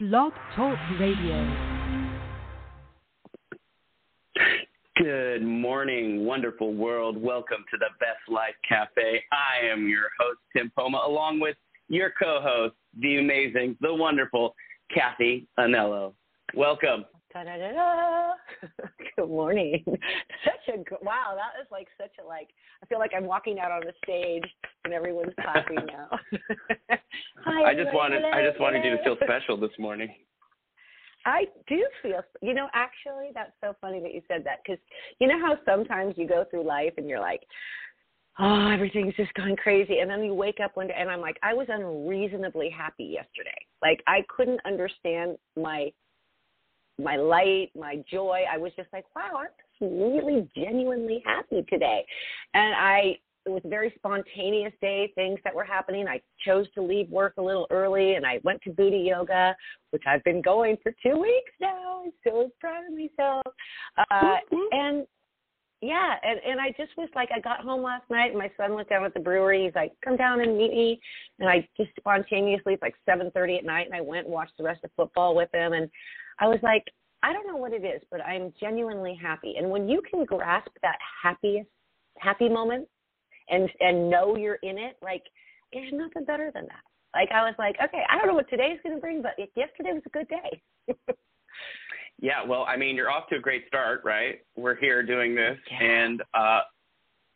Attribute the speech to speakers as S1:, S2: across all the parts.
S1: Blog Talk Radio.
S2: Good morning, wonderful world. Welcome to the Best Life Cafe. I am your host, Tim Poma, along with your co host, the amazing, the wonderful Cathy Anello. Welcome.
S3: Good morning. Such a wow. That is like such a like. I feel like I'm walking out on the stage and everyone's clapping now.
S2: Hi, I just wanted I just wanted you to feel special this morning.
S3: I do feel, you know, actually, that's so funny that you said that because you know how sometimes you go through life and you're like, oh, everything's just going crazy. And then you wake up one day and I'm like, I was unreasonably happy yesterday. Like, I couldn't understand my my light, my joy. I was just like, wow, I'm just really genuinely happy today. And I it was a very spontaneous day, things that were happening. I chose to leave work a little early and I went to booty yoga, which I've been going for two weeks now. I'm so proud of myself. Uh, and yeah, and, and I just was like, I got home last night and my son was down at the brewery. He's like, come down and meet me. And I just spontaneously, it's like 7.30 at night and I went and watched the rest of football with him. And I was like, I don't know what it is, but I'm genuinely happy. And when you can grasp that happiest, happy moment and and know you're in it, like there's nothing better than that. Like I was like, okay, I don't know what today's going to bring, but yesterday was a good day.
S2: yeah, well, I mean, you're off to a great start, right? We're here doing this, yeah. and uh,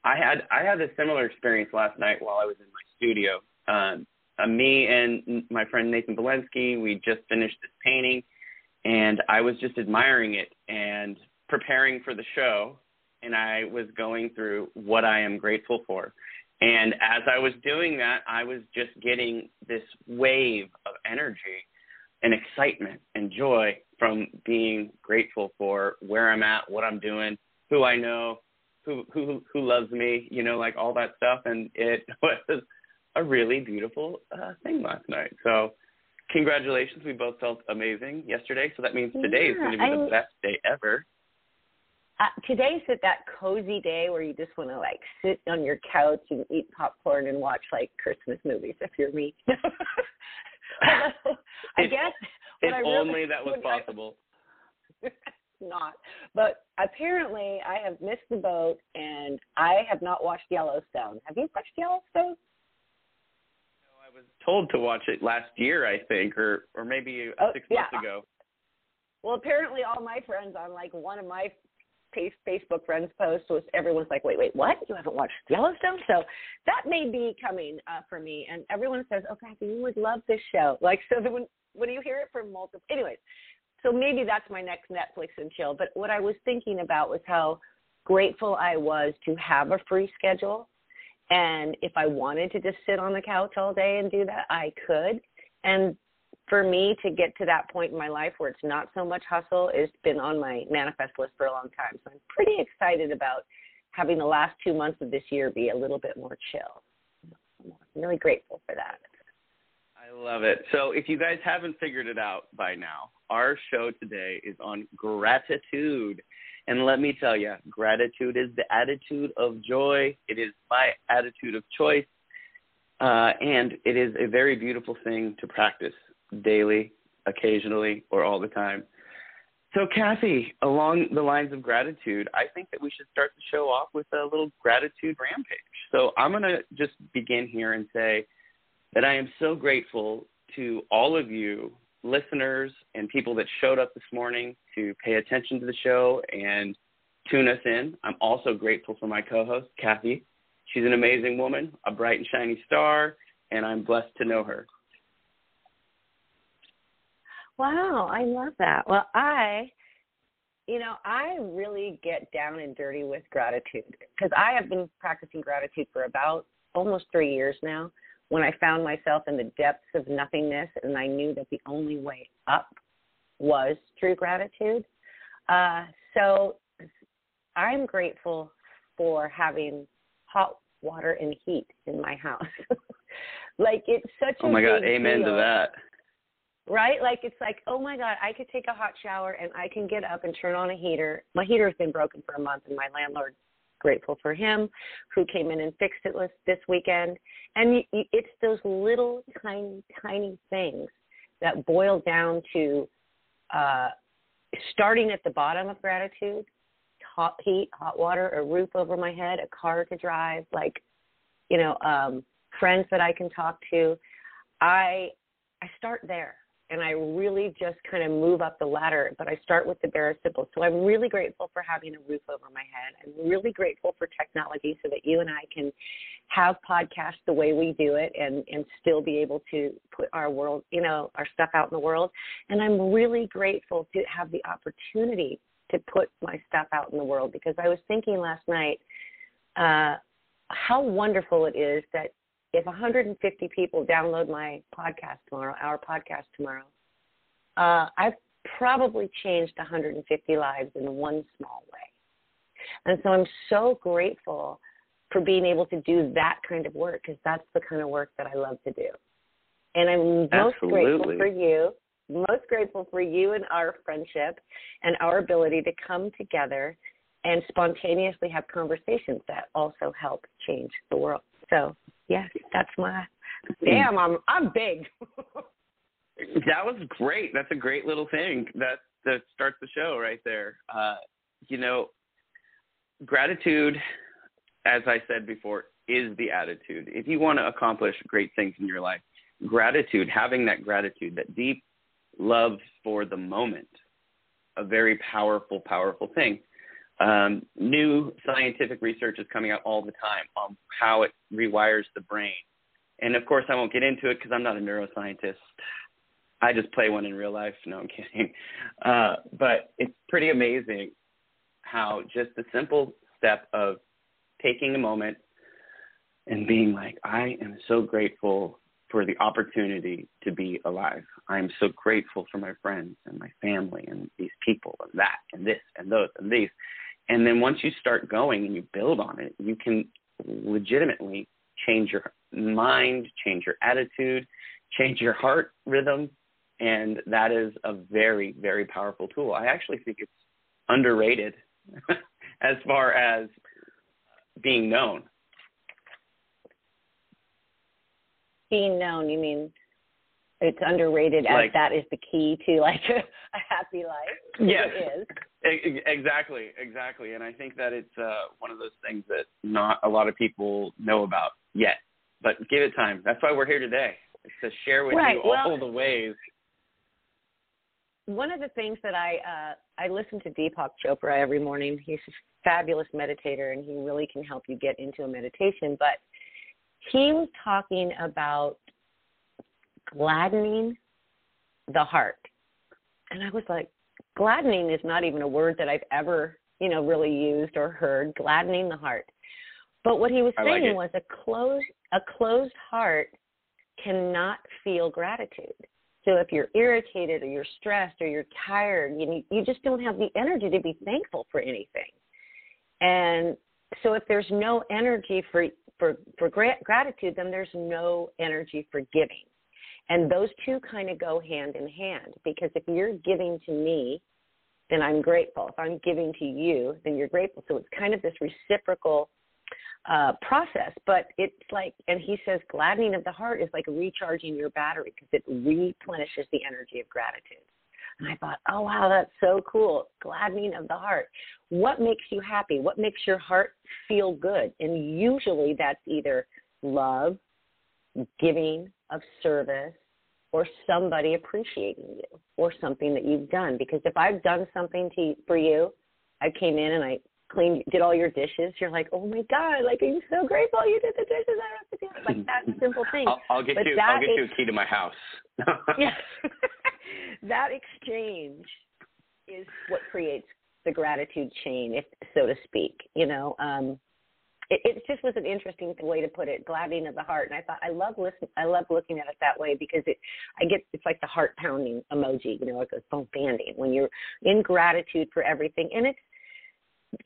S2: I had I had a similar experience last night while I was in my studio. Um, uh, me and my friend Nathan Valensky, we just finished this painting, and I was just admiring it and preparing for the show and I was going through what I am grateful for. And as I was doing that, I was just getting this wave of energy and excitement and joy from being grateful for where I'm at, what I'm doing, who I know, who who who loves me, you know, like all that stuff. And it was a really beautiful uh, thing last night. So, congratulations! We both felt amazing yesterday. So that means today
S3: yeah,
S2: is going to be I, the best day ever
S3: uh, today's at that cozy day where you just want to like sit on your couch and eat popcorn and watch like Christmas movies if you're me. I guess
S2: if
S3: really,
S2: only that was possible.
S3: not, but apparently I have missed the boat and I have not watched Yellowstone. Have you watched Yellowstone?
S2: No, I was told to watch it last year, I think, or or maybe
S3: oh,
S2: six
S3: yeah.
S2: months ago.
S3: Well, apparently all my friends on like one of my Facebook friends post was everyone's like, wait, wait, what? You haven't watched Yellowstone? So that may be coming uh, for me. And everyone says, oh, Cathy, you would love this show. Like, so that when, when you hear it from multiple, anyways, so maybe that's my next Netflix and chill. But what I was thinking about was how grateful I was to have a free schedule. And if I wanted to just sit on the couch all day and do that, I could. And for me to get to that point in my life where it's not so much hustle has been on my manifest list for a long time. So I'm pretty excited about having the last two months of this year be a little bit more chill. I'm really grateful for that.
S2: I love it. So if you guys haven't figured it out by now, our show today is on gratitude. And let me tell you, gratitude is the attitude of joy. It is my attitude of choice. Uh, and it is a very beautiful thing to practice daily, occasionally, or all the time. So, Cathy, along the lines of gratitude, I think that we should start the show off with a little gratitude rampage. So, I'm going to just begin here and say that I am so grateful to all of you listeners and people that showed up this morning to pay attention to the show and tune us in. I'm also grateful for my co host, Cathy. She's an amazing woman, a bright and shiny star, and I'm blessed to know her.
S3: Wow, I love that. Well, I, you know, I really get down and dirty with gratitude because I have been practicing gratitude for about almost three years now. When I found myself in the depths of nothingness and I knew that the only way up was through gratitude. Uh, so I'm grateful for having hot water and heat in my house. like it's such
S2: a
S3: Oh
S2: my god, amen
S3: deal.
S2: to that
S3: right? Like it's like, oh my God, I could take a hot shower and I can get up and turn on a heater. My heater has been broken for a month, and my landlord, grateful for him, who came in and fixed it this weekend. And it's those little tiny, tiny things that boil down to uh, starting at the bottom of gratitude hot heat, hot water, a roof over my head, a car to drive, like, you know, um, friends that I can talk to. I I start there and I really just kind of move up the ladder, but I start with the bare simple. So I'm really grateful for having a roof over my head. I'm really grateful for technology so that you and I can have podcasts the way we do it and, and still be able to put our world, you know, our stuff out in the world. And I'm really grateful to have the opportunity to put my stuff out in the world because I was thinking last night uh, how wonderful it is that if 150 people download my podcast tomorrow, our podcast tomorrow, uh, I've probably changed 150 lives in one small way. And so I'm so grateful for being able to do that kind of work because that's the kind of work that I love to do. And I'm most
S2: Absolutely.
S3: grateful for you, most grateful for you and our friendship and our ability to come together and spontaneously have conversations that also help change the world. So yes, that's my damn. I'm I'm big.
S2: that was great. That's a great little thing. That that starts the show right there. Uh, you know, gratitude, as I said before, is the attitude. If you want to accomplish great things in your life, gratitude, having that gratitude, that deep love for the moment, a very powerful, powerful thing. Um, new scientific research is coming out all the time on how it rewires the brain. And of course, I won't get into it because I'm not a neuroscientist. I just play one in real life. No, I'm kidding. Uh, but it's pretty amazing how just the simple step of taking a moment and being like, I am so grateful for the opportunity to be alive. I am so grateful for my friends and my family and these people and that and this and those and these. And then once you start going and you build on it, you can legitimately change your mind, change your attitude, change your heart rhythm. And that is a very, very powerful tool. I actually think it's underrated as far as being known.
S3: Being known, you mean it's underrated
S2: Like-
S3: as that is the key to like a, happy life.
S2: Yes.
S3: It is.
S2: Exactly, exactly. And I think that it's uh, one of those things that not a lot of people know about yet. But give it time. That's why we're here today, to share with
S3: Right,
S2: you all
S3: well-
S2: the ways.
S3: One of the things that I uh, I listen to Deepak Chopra every morning. He's a fabulous meditator, and he really can help you get into a meditation. But he was talking about gladdening the heart, and I was like, gladdening is not even a word that I've ever you know really used or heard. Gladdening the heart. But what he was
S2: I like
S3: saying
S2: it.
S3: was a closed a closed heart cannot feel gratitude. So if you're irritated or you're stressed or you're tired, you you just don't have the energy to be thankful for anything. And so if there's no energy for for for gra- gratitude, then there's no energy for giving. And those two kind of go hand in hand because if you're giving to me, then I'm grateful. If I'm giving to you, then you're grateful. So it's kind of this reciprocal uh, process, but it's like, and he says, gladdening of the heart is like recharging your battery because it replenishes the energy of gratitude. And I thought, oh wow, that's so cool. Gladdening of the heart. What makes you happy? What makes your heart feel good? And usually that's either love, giving of service, or somebody appreciating you, or something that you've done. Because if I've done something to for you, I came in and I cleaned, did all your dishes. You're like, oh my god, like I'm so grateful you did the dishes. I have to do it. Like that simple thing.
S2: I'll, I'll get
S3: But
S2: you. I'll get you a key to my house.
S3: yeah. that exchange is what creates the gratitude chain, if so to speak. You know, um, it, it just was an interesting way to put it, gladdening of the heart. And I thought I love listen, I love looking at it that way because it, I get it's like the heart pounding emoji. You know, it goes boom banding when you're in gratitude for everything. And it's,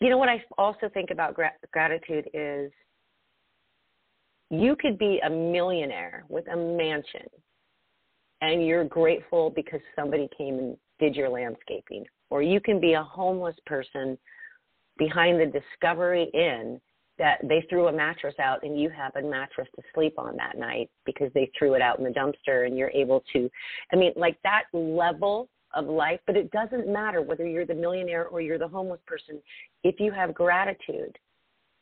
S3: you know, what I also think about gra- gratitude is you could be a millionaire with a mansion and you're grateful because somebody came and did your landscaping. Or you can be a homeless person behind the Discovery Inn that they threw a mattress out and you have a mattress to sleep on that night because they threw it out in the dumpster and you're able to I mean like that level of life, but it doesn't matter whether you're the millionaire or you're the homeless person. If you have gratitude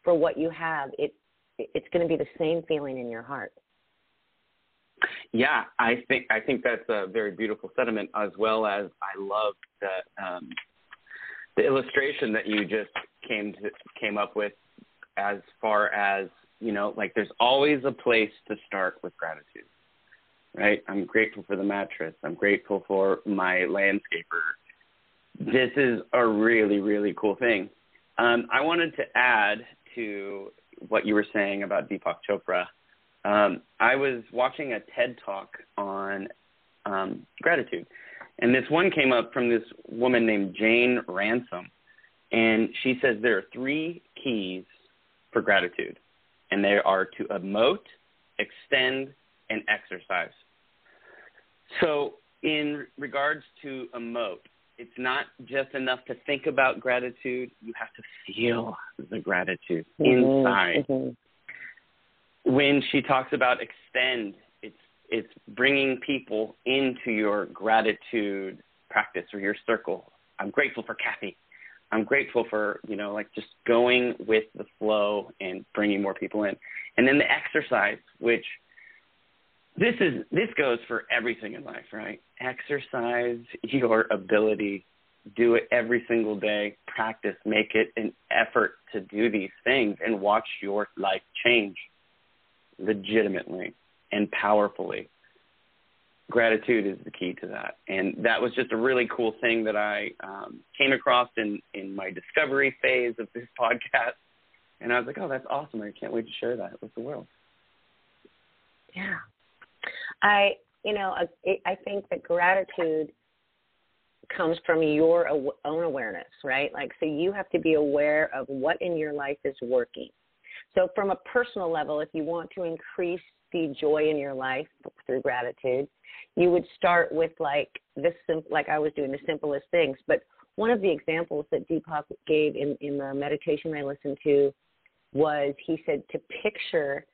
S3: for what you have, it it's going to be the same feeling in your heart.
S2: Yeah, I think I think that's a very beautiful sentiment, as well as I love the um, the illustration that you just came to came up with, as far as you know, like there's always a place to start with gratitude right? I'm grateful for the mattress. I'm grateful for my landscaper. This is a really, really cool thing. Um, I wanted to add to what you were saying about Deepak Chopra. Um, I was watching a TED talk on um, gratitude, and this one came up from this woman named Jane Ransom, and she says there are three keys for gratitude, and they are to emote, extend, and exercise. So, in regards to emote, it's not just enough to think about gratitude. You have to feel the gratitude mm-hmm, inside. Mm-hmm. When she talks about extend, it's it's bringing people into your gratitude practice or your circle. I'm grateful for Cathy. I'm grateful for you know like just going with the flow and bringing more people in. And then the exercise, which this is this goes for everything in life, right? Exercise your ability, do it every single day, practice, make it an effort to do these things and watch your life change legitimately and powerfully. Gratitude is the key to that. And that was just a really cool thing that I um, came across in, in my discovery phase of this podcast. And I was like, oh, that's awesome. I can't wait to share that with the world.
S3: Yeah, I, you know, I think that gratitude comes from your own awareness, right? Like, so you have to be aware of what in your life is working. So, from a personal level, if you want to increase the joy in your life through gratitude, you would start with like this, like I was doing the simplest things. But one of the examples that Deepak gave in, in the meditation I listened to was he said to picture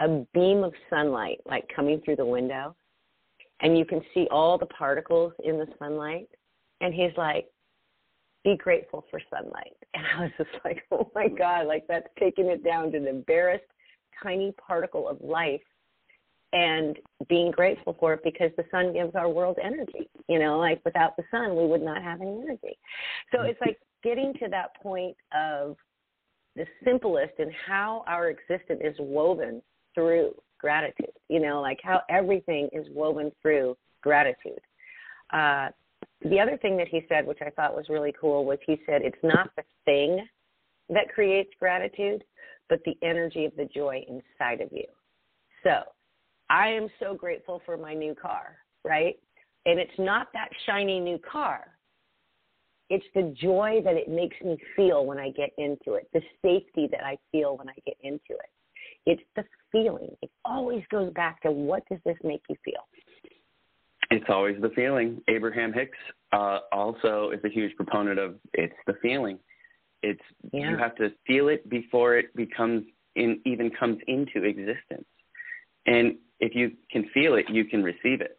S3: a beam of sunlight like coming through the window and you can see all the particles in the sunlight and he's like be grateful for sunlight and i was just like oh my god like that's taking it down to the barest tiny particle of life and being grateful for it because the sun gives our world energy you know like without the sun we would not have any energy so it's like getting to that point of the simplest and how our existence is woven through gratitude, you know, like how everything is woven through gratitude. Uh, the other thing that he said, which I thought was really cool, was he said it's not the thing that creates gratitude, but the energy of the joy inside of you. So I am so grateful for my new car, right? And it's not that shiny new car. It's the joy that it makes me feel when I get into it, the safety that I feel when I get into it. It's the feeling. It always goes back to what does this make you feel?
S2: It's always the feeling. Abraham Hicks uh, also is a huge proponent of it's the feeling. It's yeah. you have to feel it before it becomes in even comes into existence. And if you can feel it, you can receive it.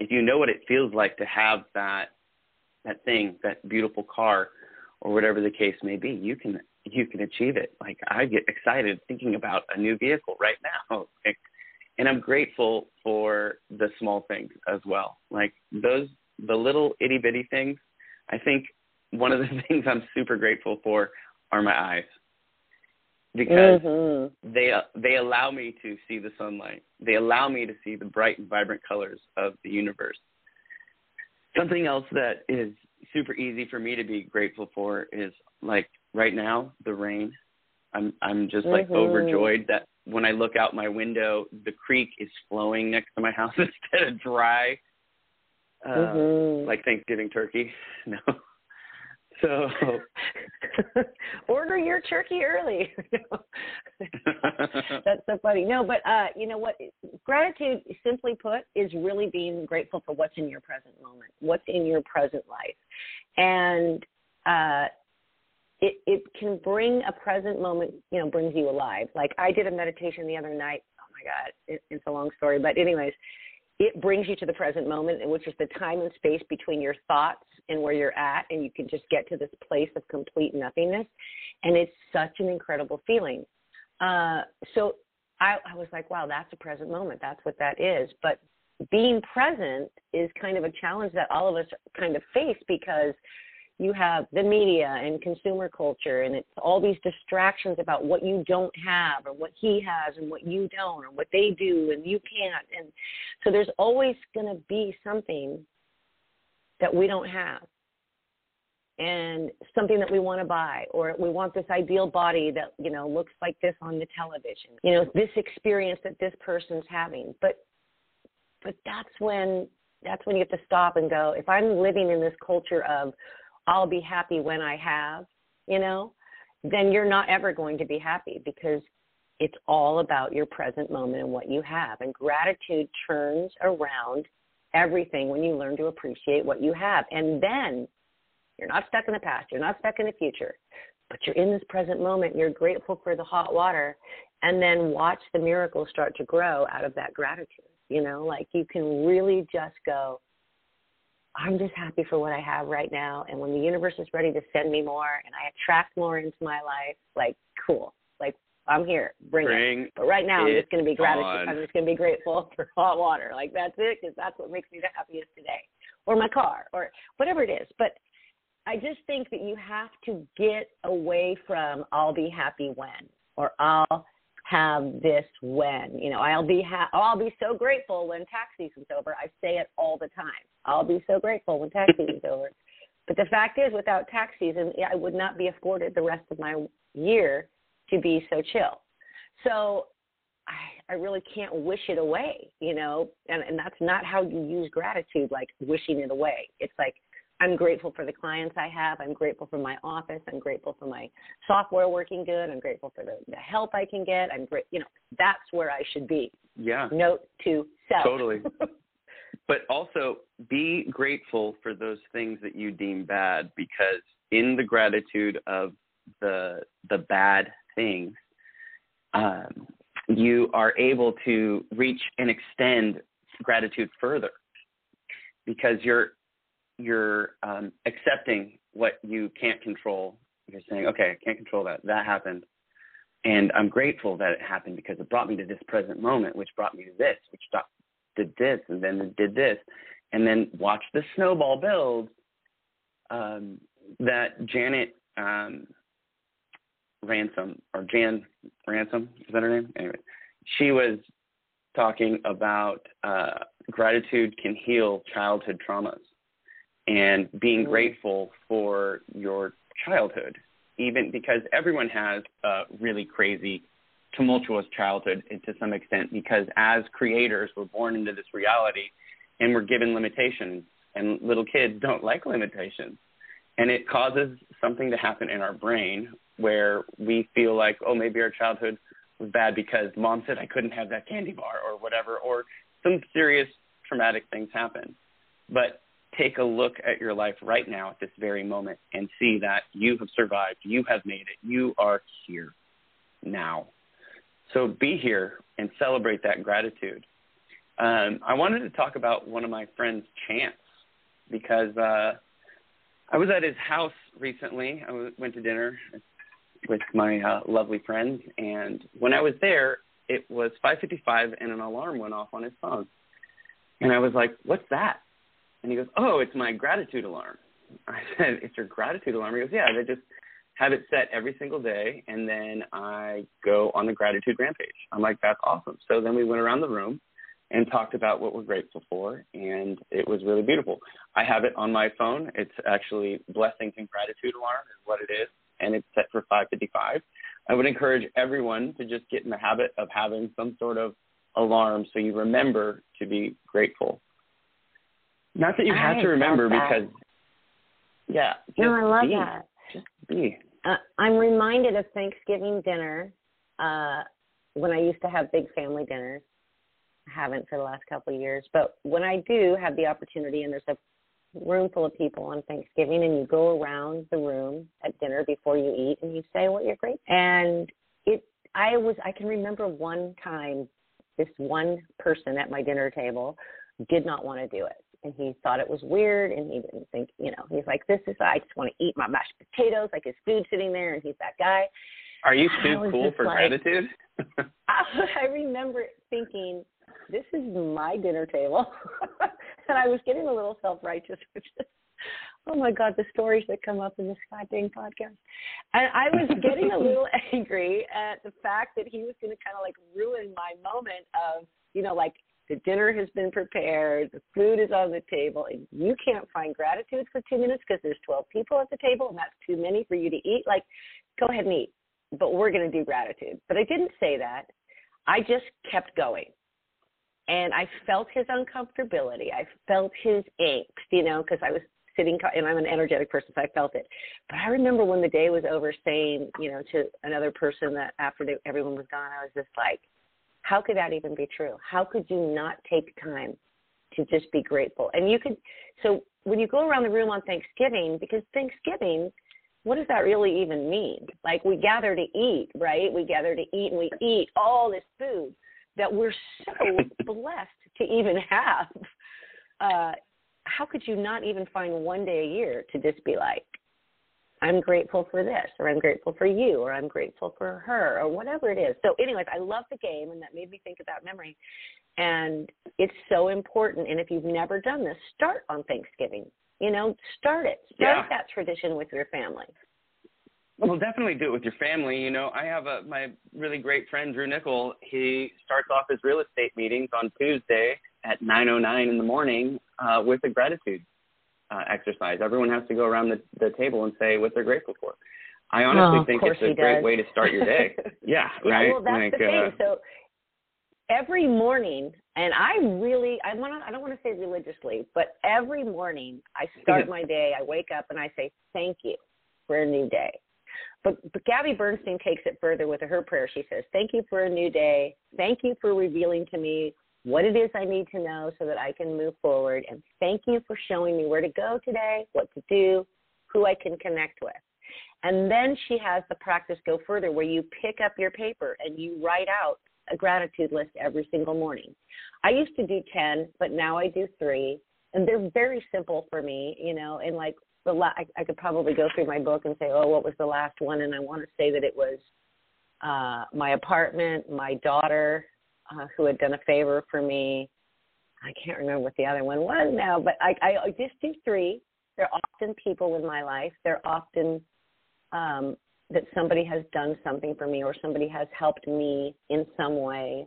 S2: If you know what it feels like to have that that thing, that beautiful car, or whatever the case may be, you can you can achieve it. Like I get excited thinking about a new vehicle right now. And I'm grateful for the small things as well. Like those the little itty bitty things. I think one of the things I'm super grateful for are my eyes. Because mm-hmm. they they allow me to see the sunlight. They allow me to see the bright and vibrant colors of the universe. Something else that is super easy for me to be grateful for is like right now the rain. I'm I'm just like mm-hmm. overjoyed that when I look out my window, the creek is flowing next to my house instead of dry, uh, mm-hmm. like Thanksgiving turkey. No. So
S3: order your turkey early. That's so funny. No, but uh, you know what? Gratitude, simply put, is really being grateful for what's in your present moment, what's in your present life, and uh, it it can bring a present moment, you know, brings you alive. Like I did a meditation the other night. Oh my God, it, it's a long story, but anyways, it brings you to the present moment, which is the time and space between your thoughts and where you're at, and you can just get to this place of complete nothingness, and it's such an incredible feeling. Uh, so I, I was like, wow, that's a present moment. That's what that is. But being present is kind of a challenge that all of us kind of face because you have the media and consumer culture and it's all these distractions about what you don't have or what he has and what you don't or what they do and you can't. And so there's always going to be something that we don't have and something that we want to buy or we want this ideal body that you know looks like this on the television you know this experience that this person's having. But but that's when that's when you have to stop and go. If i'm living in this culture of I'll be happy when I have, you know, then you're not ever going to be happy because it's all about your present moment and what you have. And gratitude turns around everything when you learn to appreciate what you have. And then you're not stuck in the past, you're not stuck in the future, but you're in this present moment. You're grateful for the hot water. And then watch the miracles start to grow out of that gratitude. You know, like you can really just go, I'm just happy for what I have right now. And when the universe is ready to send me more and I attract more into my life, like, cool. Like, I'm here. Bring,
S2: Bring
S3: it. But right now, I'm just going to be gratitude. I'm just going to be grateful for hot water. Like, that's it, because that's what makes me the happiest today. Or my car, or whatever it is. But I just think that you have to get away from I'll be happy when or I'll have this when. You know, I'll be ha- oh, I'll be so grateful when tax season's over. I say it all the time. I'll be so grateful when tax season's over. But the fact is, without tax season, I would not be afforded the rest of my year to be so chill. So I, I really can't wish it away, you know, and, and that's not how you use gratitude, like wishing it away. It's like I'm grateful for the clients I have. I'm grateful for my office. I'm grateful for my software working good. I'm grateful for the, the help I can get. I'm great. You know, that's where I should be.
S2: Yeah.
S3: Note to self.
S2: Totally. but also be grateful for those things that you deem bad because in the gratitude of the the bad things, um, you are able to reach and extend gratitude further because you're you're um, accepting what you can't control. You're saying, okay, I can't control that. That happened. And I'm grateful that it happened because it brought me to this present moment, which brought me to this, which did this, and then did this. And then watch the snowball build um, that Janet um, Ransom, or Jan Ransom, is that her name? Anyway, she was talking about uh, gratitude can heal childhood traumas and being
S3: Mm.
S2: grateful for your childhood, even because everyone has a really crazy, tumultuous childhood to some extent, because as creators, we're born into this reality and we're given limitations, and little kids don't like limitations. And it causes something to happen in our brain where we feel like, oh, maybe our childhood was bad because mom said I couldn't have that candy bar or whatever, or some serious traumatic things happen. But take a look at your life right now at this very moment and see that you have survived, you have made it, you are here now. So be here and celebrate that gratitude. Um, I wanted to talk about one of my friends, Chance, because uh, I was at his house recently. I went to dinner with my uh, lovely friends, and when I was there, it was 5:55, and an alarm went off on his phone. And I was like, "What's that?" And he goes, "Oh, it's my gratitude alarm." I said, "It's your gratitude alarm?" He goes, "Yeah, they just have it set every single day, and then I go on the gratitude rampage." I'm like, "That's awesome!" So then we went around the room and talked about what we're grateful for, and it was really beautiful. I have it on my phone. It's actually blessings and gratitude alarm is what it is, and it's set for 5:55. I would encourage everyone to just get in the habit of having some sort of alarm so you remember to be grateful. Not that you have
S3: I
S2: to remember because, yeah.
S3: No, I love
S2: be.
S3: that.
S2: Just be.
S3: Uh, I'm reminded of Thanksgiving dinner uh, when I used to have big family dinners. I haven't for the last couple of years, but when I do have the opportunity and there's a room full of people on Thanksgiving and you go around the room at dinner before you eat and you say what you're grateful. And it I was I can remember one time this one person at my dinner table did not want to do it. And he thought it was weird and he didn't think, you know, he's like, This is I just want to eat my mashed potatoes, like his food sitting there and he's that guy.
S2: Are you too cool for
S3: like,
S2: gratitude?
S3: I, I remember thinking, This is my dinner table and I was getting a little self righteous, which is oh my god, the stories that come up in this goddamn podcast. And I was getting a little angry at the fact that he was going to kind of like ruin my moment of, you know, like the dinner has been prepared, the food is on the table, and you can't find gratitude for two minutes because there's 12 people at the table and that's too many for you to eat. Like, go ahead and eat, but we're going to do gratitude. But I didn't say that. I just kept going and I felt his uncomfortability. I felt his angst, you know, because I was sitting, and I'm an energetic person, so I felt it. But I remember when the day was over, saying, you know, to another person that after they, everyone was gone, I was just like, how could that even be true? How could you not take time to just be grateful? And you could, so when you go around the room on Thanksgiving, because Thanksgiving, what does that really even mean? Like we gather to eat, right? We gather to eat and we eat all this food that we're so blessed to even have. Uh, how could you not even find one day a year to just be like, I'm grateful for this, or I'm grateful for you, or I'm grateful for her, or whatever it is. So, anyways, I love the game, and that made me think about memory. And it's so important. And if you've never done this, start on Thanksgiving. You know, start it. Start
S2: yeah.
S3: that tradition with your family.
S2: Well, definitely do it with your family. You know, I have a my really great friend Drew Nickel. He starts off his real estate meetings on Tuesday at 9:09 in the morning uh, with a gratitude uh, exercise. Everyone has to go around the, the table and say what they're grateful for. I honestly
S3: oh,
S2: think it's a great way to start your day. yeah,
S3: yeah,
S2: right.
S3: Well, that's
S2: like,
S3: the thing.
S2: Uh,
S3: so every morning, and I really, I want to, I don't want to say religiously, but every morning I start my day. I wake up and I say thank you for a new day. But, but Gabby Bernstein takes it further with her prayer. She says, Thank you for a new day. Thank you for revealing to me what it is I need to know so that I can move forward. And thank you for showing me where to go today, what to do, who I can connect with. And then she has the practice go further where you pick up your paper and you write out a gratitude list every single morning. I used to do 10, but now I do three. And they're very simple for me, you know, and like the la- I, I could probably go through my book and say, oh, what was the last one? And I want to say that it was uh, my apartment, my daughter, uh, who had done a favor for me. I can't remember what the other one was now, but I, I just do three. They're often people in my life. They're often um, that somebody has done something for me or somebody has helped me in some way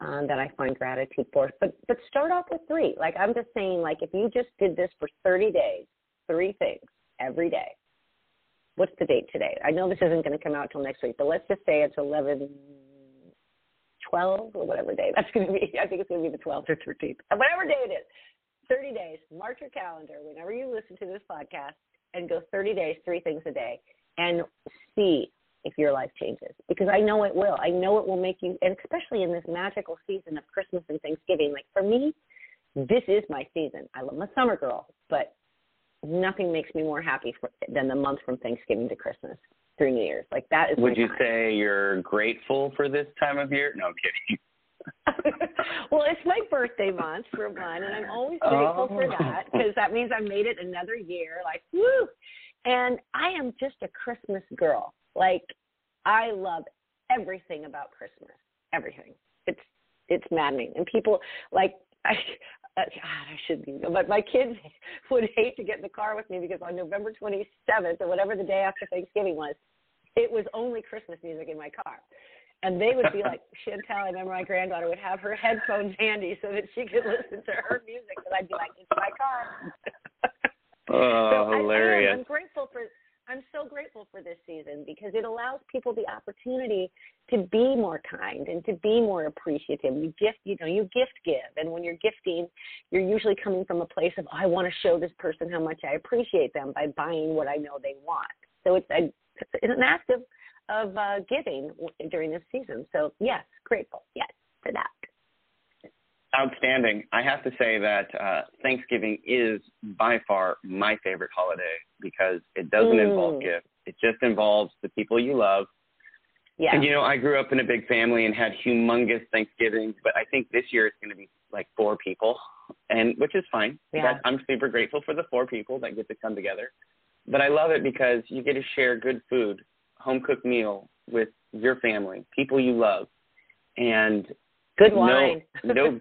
S3: um, that I find gratitude for. But but start off with three. Like I'm just saying, like if you just did this for 30 days, three things every day. What's the date today? I know this isn't going to come out till next week, but let's just say it's 11, 12 or whatever day that's going to be. I think it's going to be the 12th or 13th, uh, whatever day it is. 30 days. Mark your calendar whenever you listen to this podcast and go 30 days, three things a day, and see if your life changes because I know it will. I know it will make you, and especially in this magical season of Christmas and Thanksgiving. Like for me, this is my season. I love my summer girl, but nothing makes me more happy for, than the month from Thanksgiving to Christmas through New Year's. Like that is.
S2: Would you
S3: time.
S2: say you're grateful for this time of year? No, I'm kidding.
S3: well, it's my birthday month for one, and I'm always oh. grateful
S2: oh.
S3: for that because that means I made it another year. Like woo! And I am just a Christmas girl. Like I love everything about Christmas. Everything. It's it's maddening, and people like I uh, God, I should be, but my kids would hate to get in the car with me because on November 27th or whatever the day after Thanksgiving was, it was only Christmas music in my car. And they would be like, Chantel, I remember my granddaughter would have her headphones handy so that she could listen to her music. And I'd be like, it's my car.
S2: Oh,
S3: so
S2: hilarious.
S3: I, I'm grateful for I'm so grateful for this season because it allows people the opportunity to be more kind and to be more appreciative. You gift, you know, you gift give, and when you're gifting, you're usually coming from a place of I want to show this person how much I appreciate them by buying what I know they want. So it's a, it's an act of of uh, giving during this season. So yes, grateful, yes, for that.
S2: Outstanding. I have to say that uh, Thanksgiving is by far my favorite holiday because it doesn't
S3: Mm.
S2: involve gifts. It just involves the people you love.
S3: Yeah.
S2: And you know, I grew up in a big family and had humongous Thanksgivings, but I think this year it's going to be like four people, and which is fine.
S3: Yeah.
S2: That- I'm super grateful for the four people that get to come together. But I love it because you get to share good food, home cooked meal with your family, people you love, and
S3: Good
S2: no-
S3: wine.
S2: no-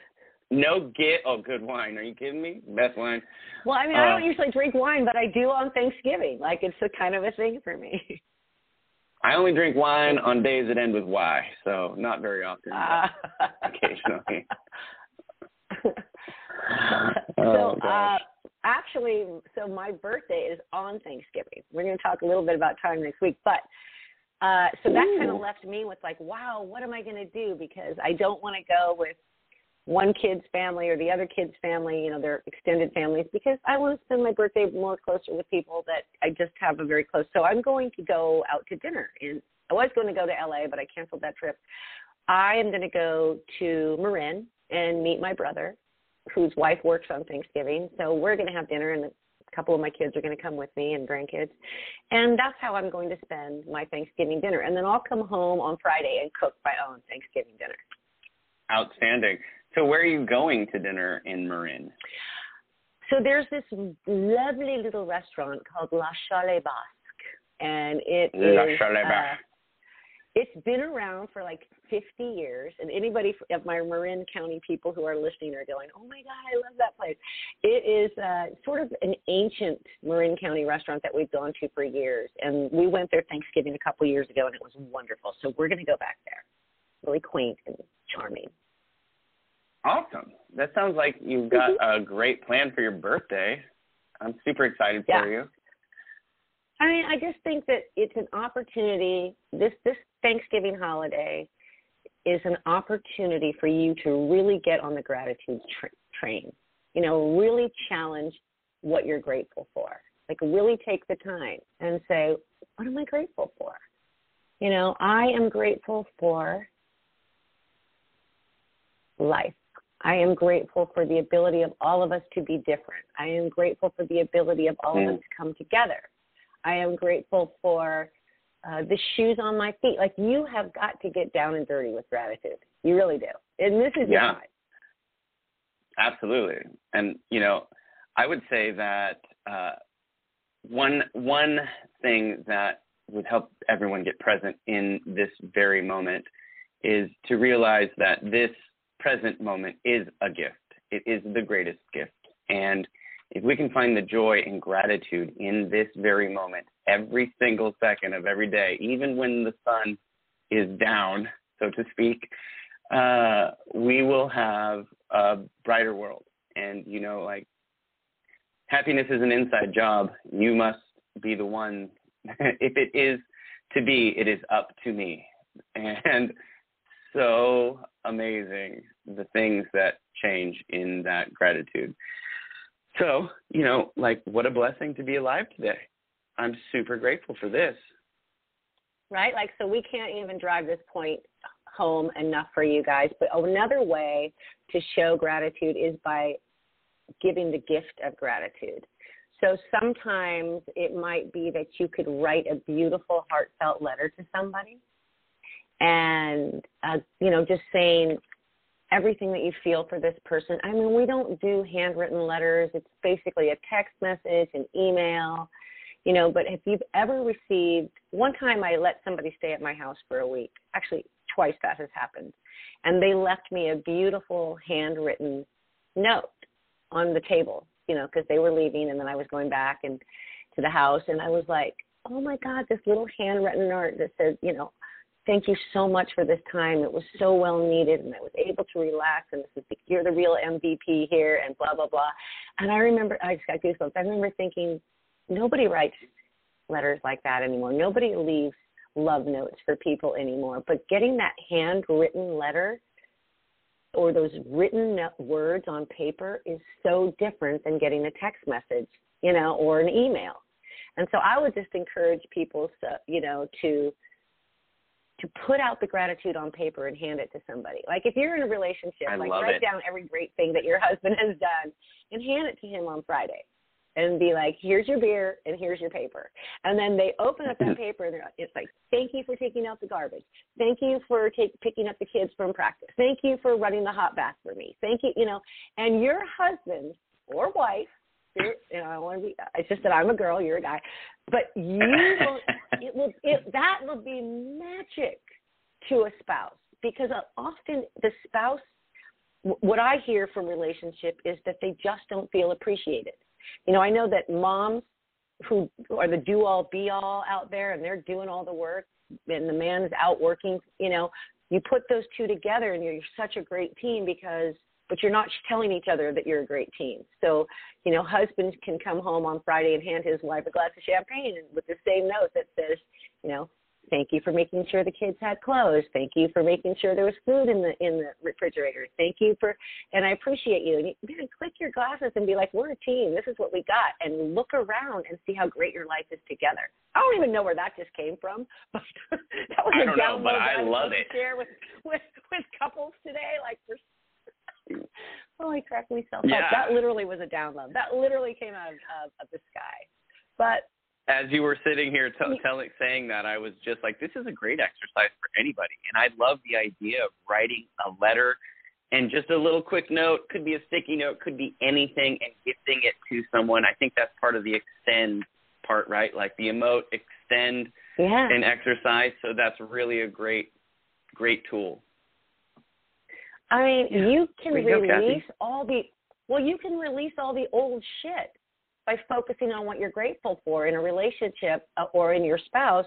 S2: no get. Oh, good wine. Are you kidding me? Best wine.
S3: well, I mean, I don't
S2: uh,
S3: usually drink wine, but I do on Thanksgiving. Like it's a kind of a thing for me.
S2: I only drink wine on days that end with Y, so not very often.
S3: Uh,
S2: occasionally.
S3: so
S2: Oh,
S3: uh, actually, so my birthday is on Thanksgiving. We're going to talk a little bit about time next week, but uh, so that kind of left me with like, wow, what am I going to do? Because I don't want to go with one kid's family or the other kid's family, you know, their extended families, because I want to spend my birthday more closer with people that I just have a very close. So I'm going to go out to dinner. And I was going to go to LA, but I canceled that trip. I am going to go to Marin and meet my brother, whose wife works on Thanksgiving. So we're going to have dinner, and a couple of my kids are going to come with me and grandkids. And that's how I'm going to spend my Thanksgiving dinner. And then I'll come home on Friday and cook my own Thanksgiving dinner.
S2: Outstanding. So where are you going to dinner in Marin?
S3: So there's this lovely little restaurant called La Chalet Basque, and it
S2: La
S3: is,
S2: Chalet
S3: uh,
S2: Basque.
S3: It's been around for like 50 years, and anybody of my Marin County people who are listening are going, "Oh my God, I love that place!" It is uh, sort of an ancient Marin County restaurant that we've gone to for years, and we went there Thanksgiving a couple years ago, and it was wonderful. So we're going to go back there. Really quaint and charming.
S2: Awesome. That sounds like you've got a great plan for your birthday. I'm super excited for
S3: Yeah.
S2: you.
S3: I mean, I just think that it's an opportunity. This this Thanksgiving holiday is an opportunity for you to really get on the gratitude tra- train. You know, really challenge what you're grateful for. Like, really take the time and say, "What am I grateful for?" You know, I am grateful for life. I am grateful for the ability of all of us to be different. I am grateful for the ability of all of
S2: Mm.
S3: us to come together. I am grateful for uh, the shoes on my feet. Like you have got to get down and dirty with gratitude. You really do. And this is
S2: Yeah. Absolutely. And you know, I would say that uh, one one thing that would help everyone get present in this very moment is to realize that this present moment is a gift. It is the greatest gift. And if we can find the joy and gratitude in this very moment, every single second of every day, even when the sun is down, so to speak, uh, we will have a brighter world. And, you know, like happiness is an inside job. You must be the one. if it is to be, it is up to me. And so amazing the things that change in that gratitude. So, you know, like what a blessing to be alive today. I'm super grateful for this.
S3: right? Like, so we can't even drive this point home enough for you guys. But another way to show gratitude is by giving the gift of gratitude. So sometimes it might be that you could write a beautiful, heartfelt letter to somebody and, uh, you know, just saying everything that you feel for this person. I mean, we don't do handwritten letters, it's basically a text message, an email you know but if you've ever received one time i let somebody stay at my house for a week. Actually twice that has happened. And they left me a beautiful handwritten note on the table you know because they were leaving and then i was going back and to the house. And i was like oh my god this little handwritten note that says you know thank you so much for this time it was so well needed and i was able to relax and this is the, you're the real mvp here and blah blah blah and i remember i just got goosebumps i remember thinking nobody writes letters like that anymore. Nobody leaves love notes for people anymore. But getting that handwritten letter or those written words on paper is so different than getting a text message, you know, or an email. And so I would just encourage people, to, you know, to to put out the gratitude on paper and hand it to somebody. Like if you're in a relationship,
S2: I
S3: like write
S2: it.
S3: down every great thing that your husband has done and hand it to him on Friday. And be like, here's your beer and here's your paper. And then they open up that paper and they're, it's like, thank you for taking out the garbage. Thank you for take, picking up the kids from practice. Thank you for running the hot bath for me. Thank you, you know. And your husband or wife, you're, you know, I want to be. It's just that I'm a girl, you're a guy, but you will. it will. It that will be magic to a spouse because often the spouse. What I hear from relationship is that they just don't feel appreciated. You know, I know that moms who are the do all be all out there and they're doing all the work and the man is out working, you know, you put those two together and you're such a great team because but you're not telling each other that you're a great team. So, you know, husbands can come home on Friday and hand his wife a glass of champagne with the same note that says, you know, thank you for making sure the kids had clothes. Thank you for making sure there was food in the in the refrigerator. Thank you for, and I appreciate you. And you man, click your glasses and be like, we're a team. This is what we got. And look around and see how great your life is together. I don't even know where that just came from, but that was
S2: I
S3: a
S2: don't know, but I love it.
S3: Share with with with couples today, like for Oh, I cracked myself
S2: Yeah.
S3: That literally was a download. That literally came out of, of, of the sky. But
S2: As you were sitting here t- telling, saying that, I was just like, this is a great exercise for anybody. And I love the idea of writing a letter and just a little quick note, could be a sticky note, could be anything, and gifting it to someone. I think that's part of the extend part, right? Like the emote, extend,
S3: yeah,
S2: and exercise. So that's really a great, great tool.
S3: I mean,
S2: Yeah.
S3: you can
S2: There you go,
S3: release all the well, you can release all the old shit by focusing on what you're grateful for in a relationship uh, or in your spouse.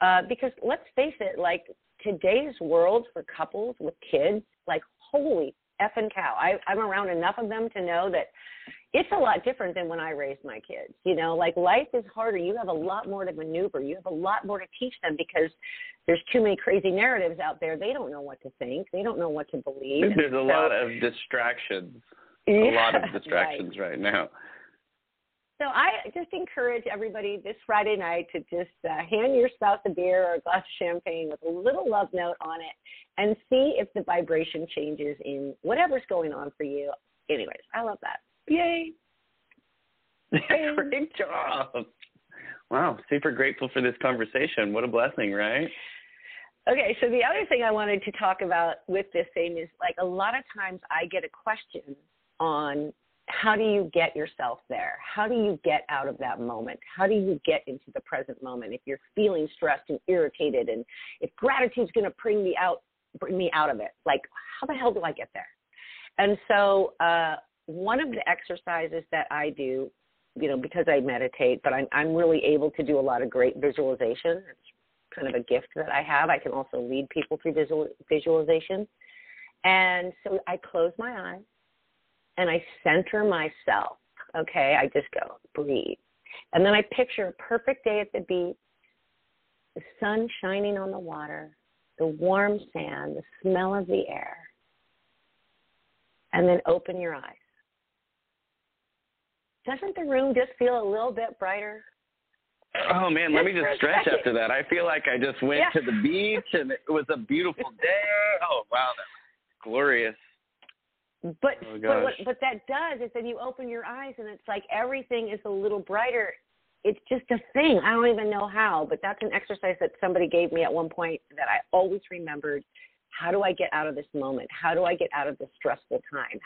S3: Uh, because let's face it, like today's world for couples with kids, like holy effing cow. I, I'm around enough of them to know that it's a lot different than when I raised my kids. You know, like life is harder. You have a lot more to maneuver. You have a lot more to teach them because there's too many crazy narratives out there. They don't know what to think. They don't know what to believe.
S2: There's a
S3: So-
S2: lot of distractions. A lot of
S3: right.
S2: distractions right now.
S3: So I just encourage everybody this Friday night to just uh, hand your spouse a beer or a glass of champagne with a little love note on it and see if the vibration changes in whatever's going on for you. Anyways, I love that. Yay.
S2: Great job. Wow, super grateful for this conversation. What a blessing, right?
S3: Okay, so the other thing I wanted to talk about with this thing is like a lot of times I get a question on how do you get yourself there? How do you get out of that moment? How do you get into the present moment if you're feeling stressed and irritated and if gratitude's going to bring me out bring me out of it? Like how the hell do I get there? And so uh one of the exercises that I do, you know, because I meditate, but I'm I'm really able to do a lot of great visualization. It's kind of a gift that I have. I can also lead people through visual, visualization. And so I close my eyes and I center myself. Okay, I just go breathe. And then I picture a perfect day at the beach, the sun shining on the water, the warm sand, the smell of the air. And then open your eyes. Doesn't the room just feel a little bit brighter?
S2: Oh man, let me
S3: Just
S2: stretch
S3: second.
S2: after that. I feel like I just went
S3: Yeah.
S2: to the beach and it was a beautiful day. Oh wow, that was glorious.
S3: But
S2: Oh,
S3: but what what that does is then you open your eyes and it's like everything is a little brighter. It's just a thing. I don't even know how, but that's an exercise that somebody gave me at one point that I always remembered. How do I get out of this moment? How do I get out of this stressful time?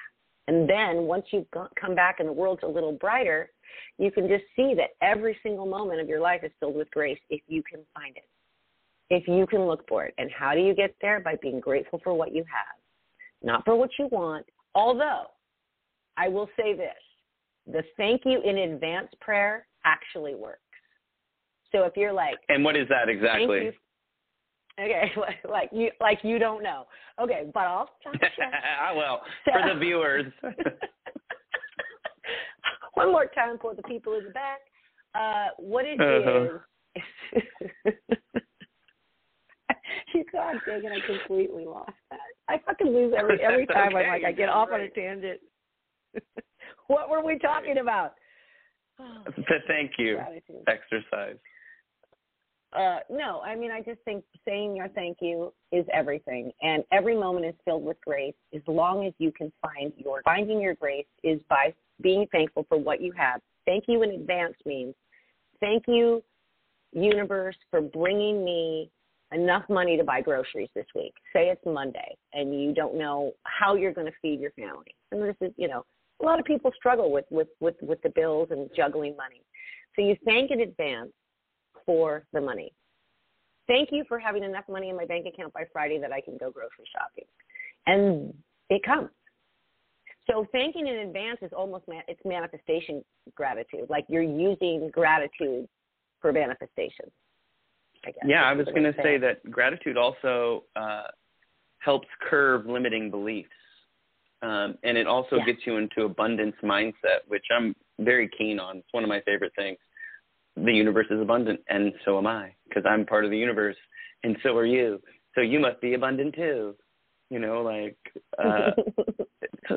S3: And then once you've come back and the world's a little brighter, you can just see that every single moment of your life is filled with grace if you can find it. If you can look for it. And how do you get there? By being grateful for what you have, not for what you want. Although, I will say this the thank you in advance prayer actually works. So if you're like,
S2: And what is that exactly?
S3: Okay, like you like you don't know. Okay, but I'll, I'll check.
S2: well, for the viewers.
S3: One more time for the people in the back. Uh, what it
S2: Uh-huh.
S3: is. God dang it! I completely lost that. I fucking lose every every time. I'm
S2: okay,
S3: like, I get off on a tangent. what were we talking about?
S2: the thank you
S3: Gratitude.
S2: exercise.
S3: uh, no, I mean, I just think saying your thank you is everything, and every moment is filled with grace. As long as you can find your finding your grace is by being thankful for what you have. Thank you in advance means thank you, universe, for bringing me enough money to buy groceries this week. Say it's Monday, and you don't know how you're going to feed your family, and this is, you know, a lot of people struggle with with with with the bills and juggling money. So you thank in advance for the money. Thank you for having enough money in my bank account by Friday that I can go grocery shopping. And it comes. So thanking in advance is almost it's manifestation gratitude. Like you're using gratitude for manifestation. I guess.
S2: Yeah, I was going to say that gratitude also uh, helps curb limiting beliefs, um, and it also yeah. gets you into abundance mindset, which I'm very keen on. It's one of my favorite things the universe is abundant, and so am I, because I'm part of the universe, and so are you. So you must be abundant too. You know, like uh,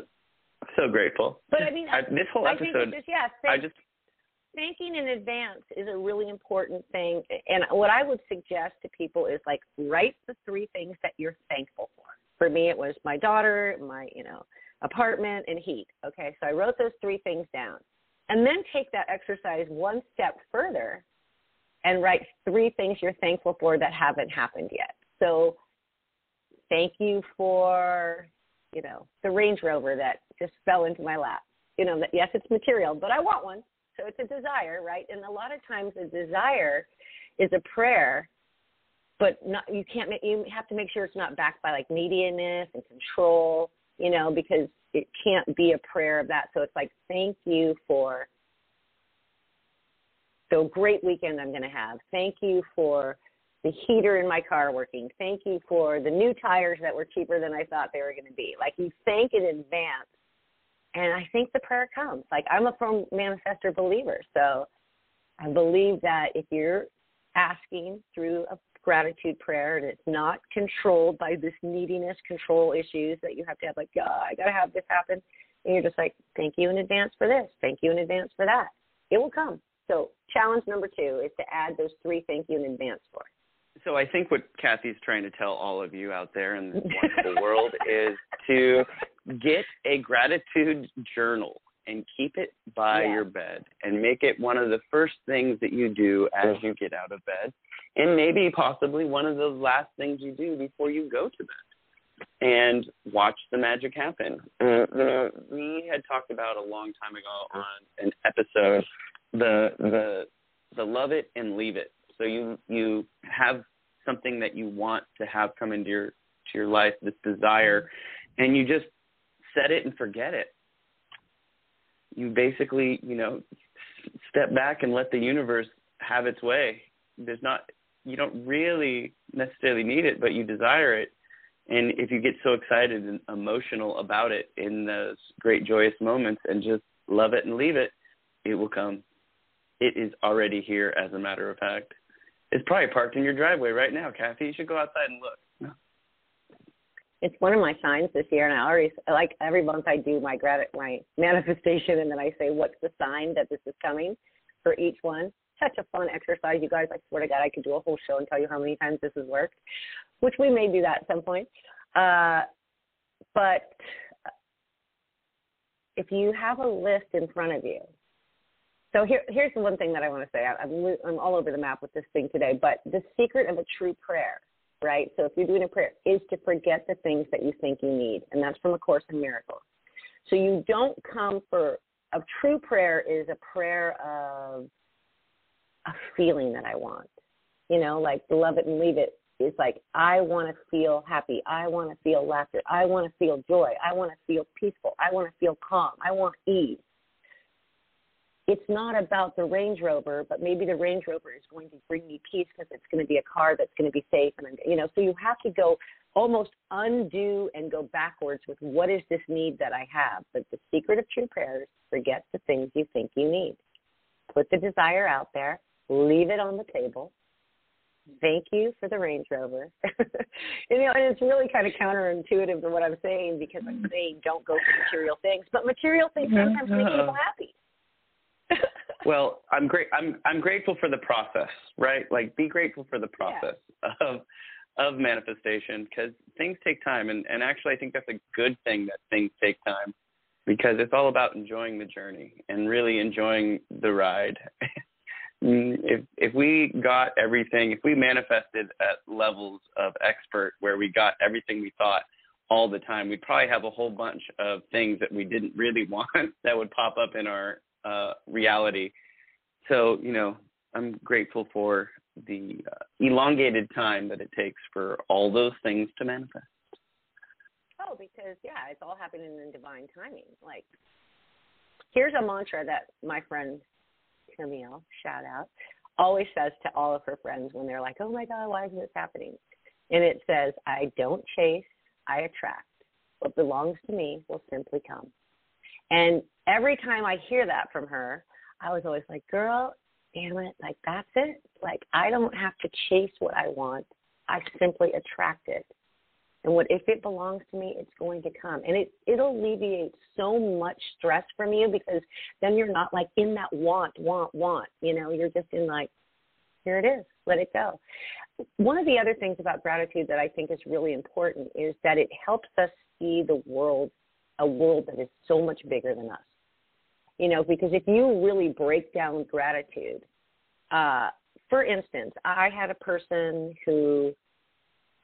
S2: so, grateful.
S3: But I mean,
S2: I, this whole episode,
S3: just, yeah,
S2: thank, I just
S3: thanking in advance is a really important thing. And what I would suggest to people is like write the three things that you're thankful for. For me, it was my daughter, my you know apartment, and heat. Okay, so I wrote those three things down and then take that exercise one step further and write three things you're thankful for that haven't happened yet. So thank you for, you know, the Range Rover that just fell into my lap. You know, that yes, it's material, but I want one. So it's a desire, right? And a lot of times a desire is a prayer, but not you can't you have to make sure it's not backed by like neediness and control, you know, because it can't be a prayer of that. So it's like, thank you for the great weekend I'm going to have. Thank you for the heater in my car working. Thank you for the new tires that were cheaper than I thought they were going to be. Like you thank in advance. And I think the prayer comes. Like I'm a firm manifestor believer. So I believe that if you're asking through a gratitude prayer and it's not controlled by this neediness control issues that you have to have like, oh, I gotta have this happen. And you're just like, thank you in advance for this, thank you in advance for that. It will come. So challenge number two is to add those three thank you in advance for.
S2: So I think what Cathy's trying to tell all of you out there in this wonderful world is to get a gratitude journal and keep it by yeah. your bed and make it one of the first things that you do as you get out of bed and maybe possibly one of the last things you do before you go to bed and watch the magic happen. Uh, you know, we had talked about a long time ago on an episode the the the love it and leave it. So you you have something that you want to have come into your to your life, this desire, and you just set it and forget it. You basically, you know, step back and let the universe have its way. There's not you don't really necessarily need it, but you desire it. And if you get so excited and emotional about it in those great joyous moments and just love it and leave it, it will come. It is already here, as a matter of fact. It's probably parked in your driveway right now, Cathy. You should go outside and look.
S3: It's one of my signs this year, and I already like every month I do my grat my manifestation, and then I say what's the sign that this is coming for each one such a fun exercise, you guys. I swear to God, I could do a whole show and tell you how many times this has worked, which we may do that at some point. Uh, but if you have a list in front of you, so here, here's the one thing that I want to say. I, I'm, I'm all over the map with this thing today, but the secret of a true prayer, right? So if you're doing a prayer, is to forget the things that you think you need, and that's from A Course in Miracles. So you don't come for a true prayer is a prayer of a feeling that I want. You know, like love it and leave it is like I want to feel happy. I want to feel laughter. I want to feel joy. I want to feel peaceful. I want to feel calm. I want ease. It's not about the Range Rover, but maybe the Range Rover is going to bring me peace because it's going to be a car that's going to be safe. And you know, so you have to go almost undo and go backwards with what is this need that I have. But the secret of true prayer is forget the things you think you need. Put the desire out there leave it on the table. Thank you for the Range Rover. you know, and it's really kind of counterintuitive to what I'm saying because I'm mm. saying don't go for material things, but material things sometimes make people happy.
S2: Well, I'm great. I'm I'm grateful for the process, right? Like, be grateful for the process yeah. of of manifestation because things take time, and and actually, I think that's a good thing that things take time because it's all about enjoying the journey and really enjoying the ride. Mm, if if we got everything, if we manifested at levels of expert where we got everything we thought all the time, we'd probably have a whole bunch of things that we didn't really want that would pop up in our uh, reality. So you know, I'm grateful for the uh, elongated time that it takes for all those things to manifest.
S3: Oh, because yeah, it's all happening in divine timing. Like, here's a mantra that my friend Camille, shout out, always says to all of her friends when they're like, "Oh my God, why isn't this happening?" And it says, "I don't chase, I attract. What belongs to me will simply come." And every time I hear that from her, I was always like, "Girl, damn it, like that's it. Like I don't have to chase what I want. I simply attract it." And what if it belongs to me, it's going to come. And it it'll alleviate so much stress from you because then you're not like in that want, want, want. You know, you're just in like, here it is, let it go. One of the other things about gratitude that I think is really important is that it helps us see the world, a world that is so much bigger than us. You know, because if you really break down gratitude, uh, for instance, I had a person who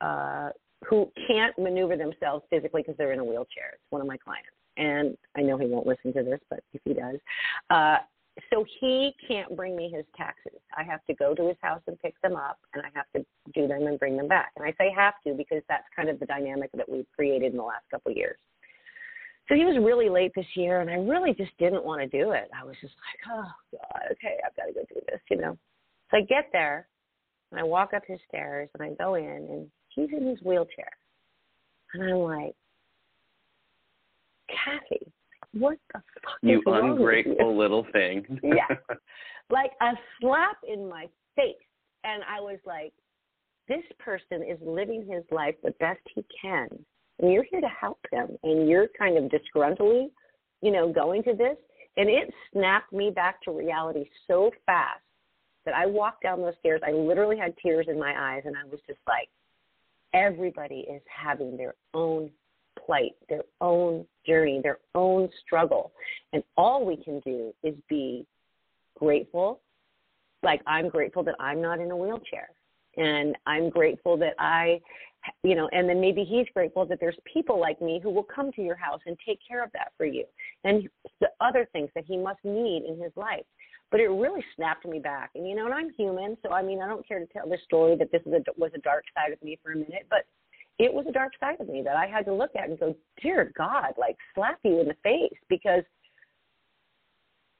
S3: uh, who can't maneuver themselves physically because they're in a wheelchair. It's one of my clients. And I know he won't listen to this, but if he does. Uh, so he can't bring me his taxes. I have to go to his house and pick them up, and I have to do them and bring them back. And I say have to because that's kind of the dynamic that we've created in the last couple of years. So he was really late this year, and I really just didn't want to do it. I was just like, oh, God, okay, I've got to go do this, you know. So I get there, and I walk up his stairs, and I go in, and he's in his wheelchair. And I'm like, Cathy, what the fuck
S2: you ungrateful
S3: you?
S2: little thing.
S3: yeah. Like a slap in my face. And I was like, this person is living his life the best he can. And you're here to help him. And you're kind of disgruntledly, you know, going to this. And it snapped me back to reality so fast that I walked down those stairs. I literally had tears in my eyes. And I was just like, everybody is having their own plight, their own journey, their own struggle. And all we can do is be grateful. Like I'm grateful that I'm not in a wheelchair. And I'm grateful that I, you know, and then maybe he's grateful that there's people like me who will come to your house and take care of that for you. And the other things that he must need in his life but it really snapped me back. And you know, and I'm human, so I mean, I don't care to tell the story that this is a, was a dark side of me for a minute, but it was a dark side of me that I had to look at and go, dear God, like slap you in the face because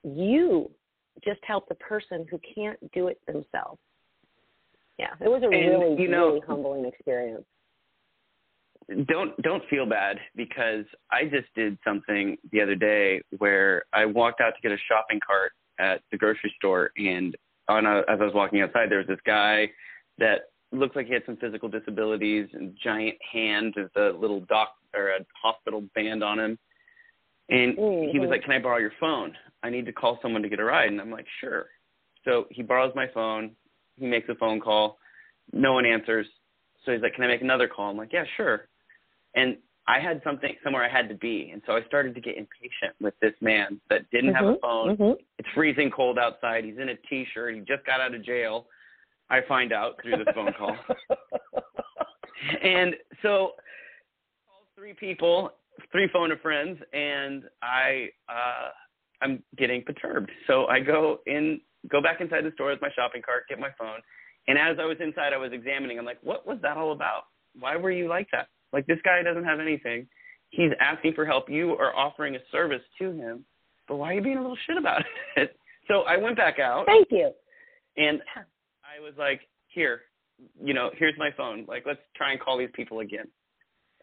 S3: you just help the person who can't do it themselves. Yeah, it was a
S2: and,
S3: really,
S2: you know,
S3: really humbling experience.
S2: Don't don't feel bad because I just did something the other day where I walked out to get a shopping cart at the grocery store, and on a, as I was walking outside, there was this guy that looked like he had some physical disabilities and giant hand with a little doc or a hospital band on him. And mm-hmm. he was like, "Can I borrow your phone? I need to call someone to get a ride." And I'm like, "Sure." So he borrows my phone. He makes a phone call. No one answers. So he's like, "Can I make another call?" I'm like, "Yeah, sure." And I had something somewhere I had to be, and so I started to get impatient with this man that didn't
S3: mm-hmm,
S2: have a phone.
S3: Mm-hmm.
S2: It's freezing cold outside. He's in a t-shirt. He just got out of jail. I find out through this phone call, and so call three people, three phone of friends, and I uh, I'm getting perturbed. So I go in, go back inside the store with my shopping cart, get my phone, and as I was inside, I was examining. I'm like, what was that all about? Why were you like that? Like this guy doesn't have anything. He's asking for help. You are offering a service to him, but why are you being a little shit about it? So I went back out.
S3: Thank you.
S2: And I was like, here, you know, here's my phone. Like, let's try and call these people again.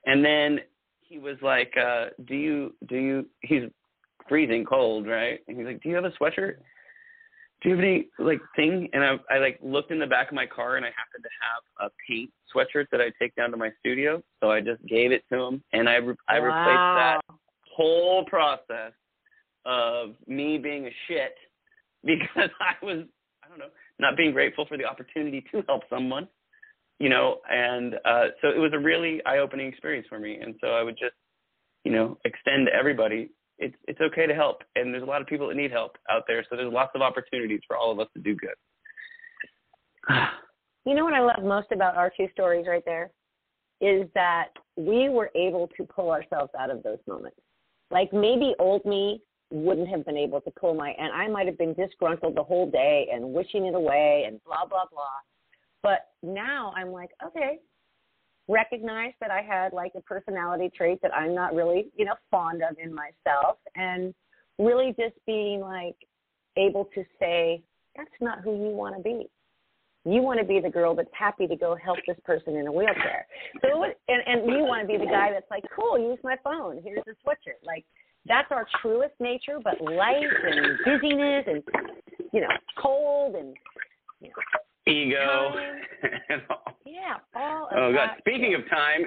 S2: And then he was like, uh, do you, do you, he's freezing cold, right? And he's like, do you have a sweatshirt? Do you have any like thing? And I, I like looked in the back of my car and I happened to have a paint sweatshirt that I take down to my studio. So I just gave it to him and I, re- I
S3: wow.
S2: replaced that whole process of me being a shit because I was I don't know not being grateful for the opportunity to help someone, you know, and uh, so it was a really eye-opening experience for me. And so I would just you know extend to everybody it's it's okay to help, and there's a lot of people that need help out there. So there's lots of opportunities for all of us to do good.
S3: you know what I love most about our two stories right there is that we were able to pull ourselves out of those moments. Like maybe old me wouldn't have been able to pull my, and I might have been disgruntled the whole day and wishing it away and blah blah blah. But now I'm like, okay, recognize that I had like a personality trait that I'm not really, you know, fond of in myself and really just being like able to say, that's not who you want to be. You want to be the girl that's happy to go help this person in a wheelchair. So, was, and, and you want to be the guy that's like, cool, use my phone. Here's the switcher. Like, that's our truest nature, but life and busyness and, you know, cold and, you know,
S2: ego.
S3: yeah, all of
S2: Oh God! Speaking of time,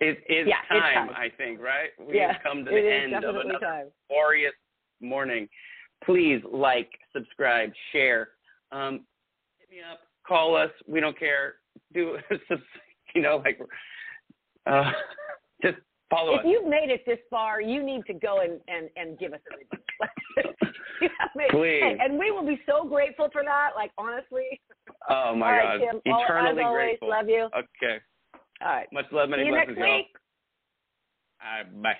S2: it is
S3: yeah,
S2: time,
S3: time.
S2: I think, right? We
S3: yeah,
S2: have come to the end of another
S3: time.
S2: glorious morning. Please like, subscribe, share. Um, hit me up, call us. We don't care. Do you know like uh, just follow
S3: If
S2: us.
S3: you've made it this far, you need to go and and and give us a review.
S2: Please.
S3: And we will be so grateful for that. Like honestly.
S2: Oh my
S3: All right,
S2: God!
S3: All-
S2: Eternally
S3: as always,
S2: grateful.
S3: Love you.
S2: Okay.
S3: All right.
S2: Much love, many
S3: See you
S2: blessings,
S3: next
S2: y'all.
S3: week.
S2: All right, bye.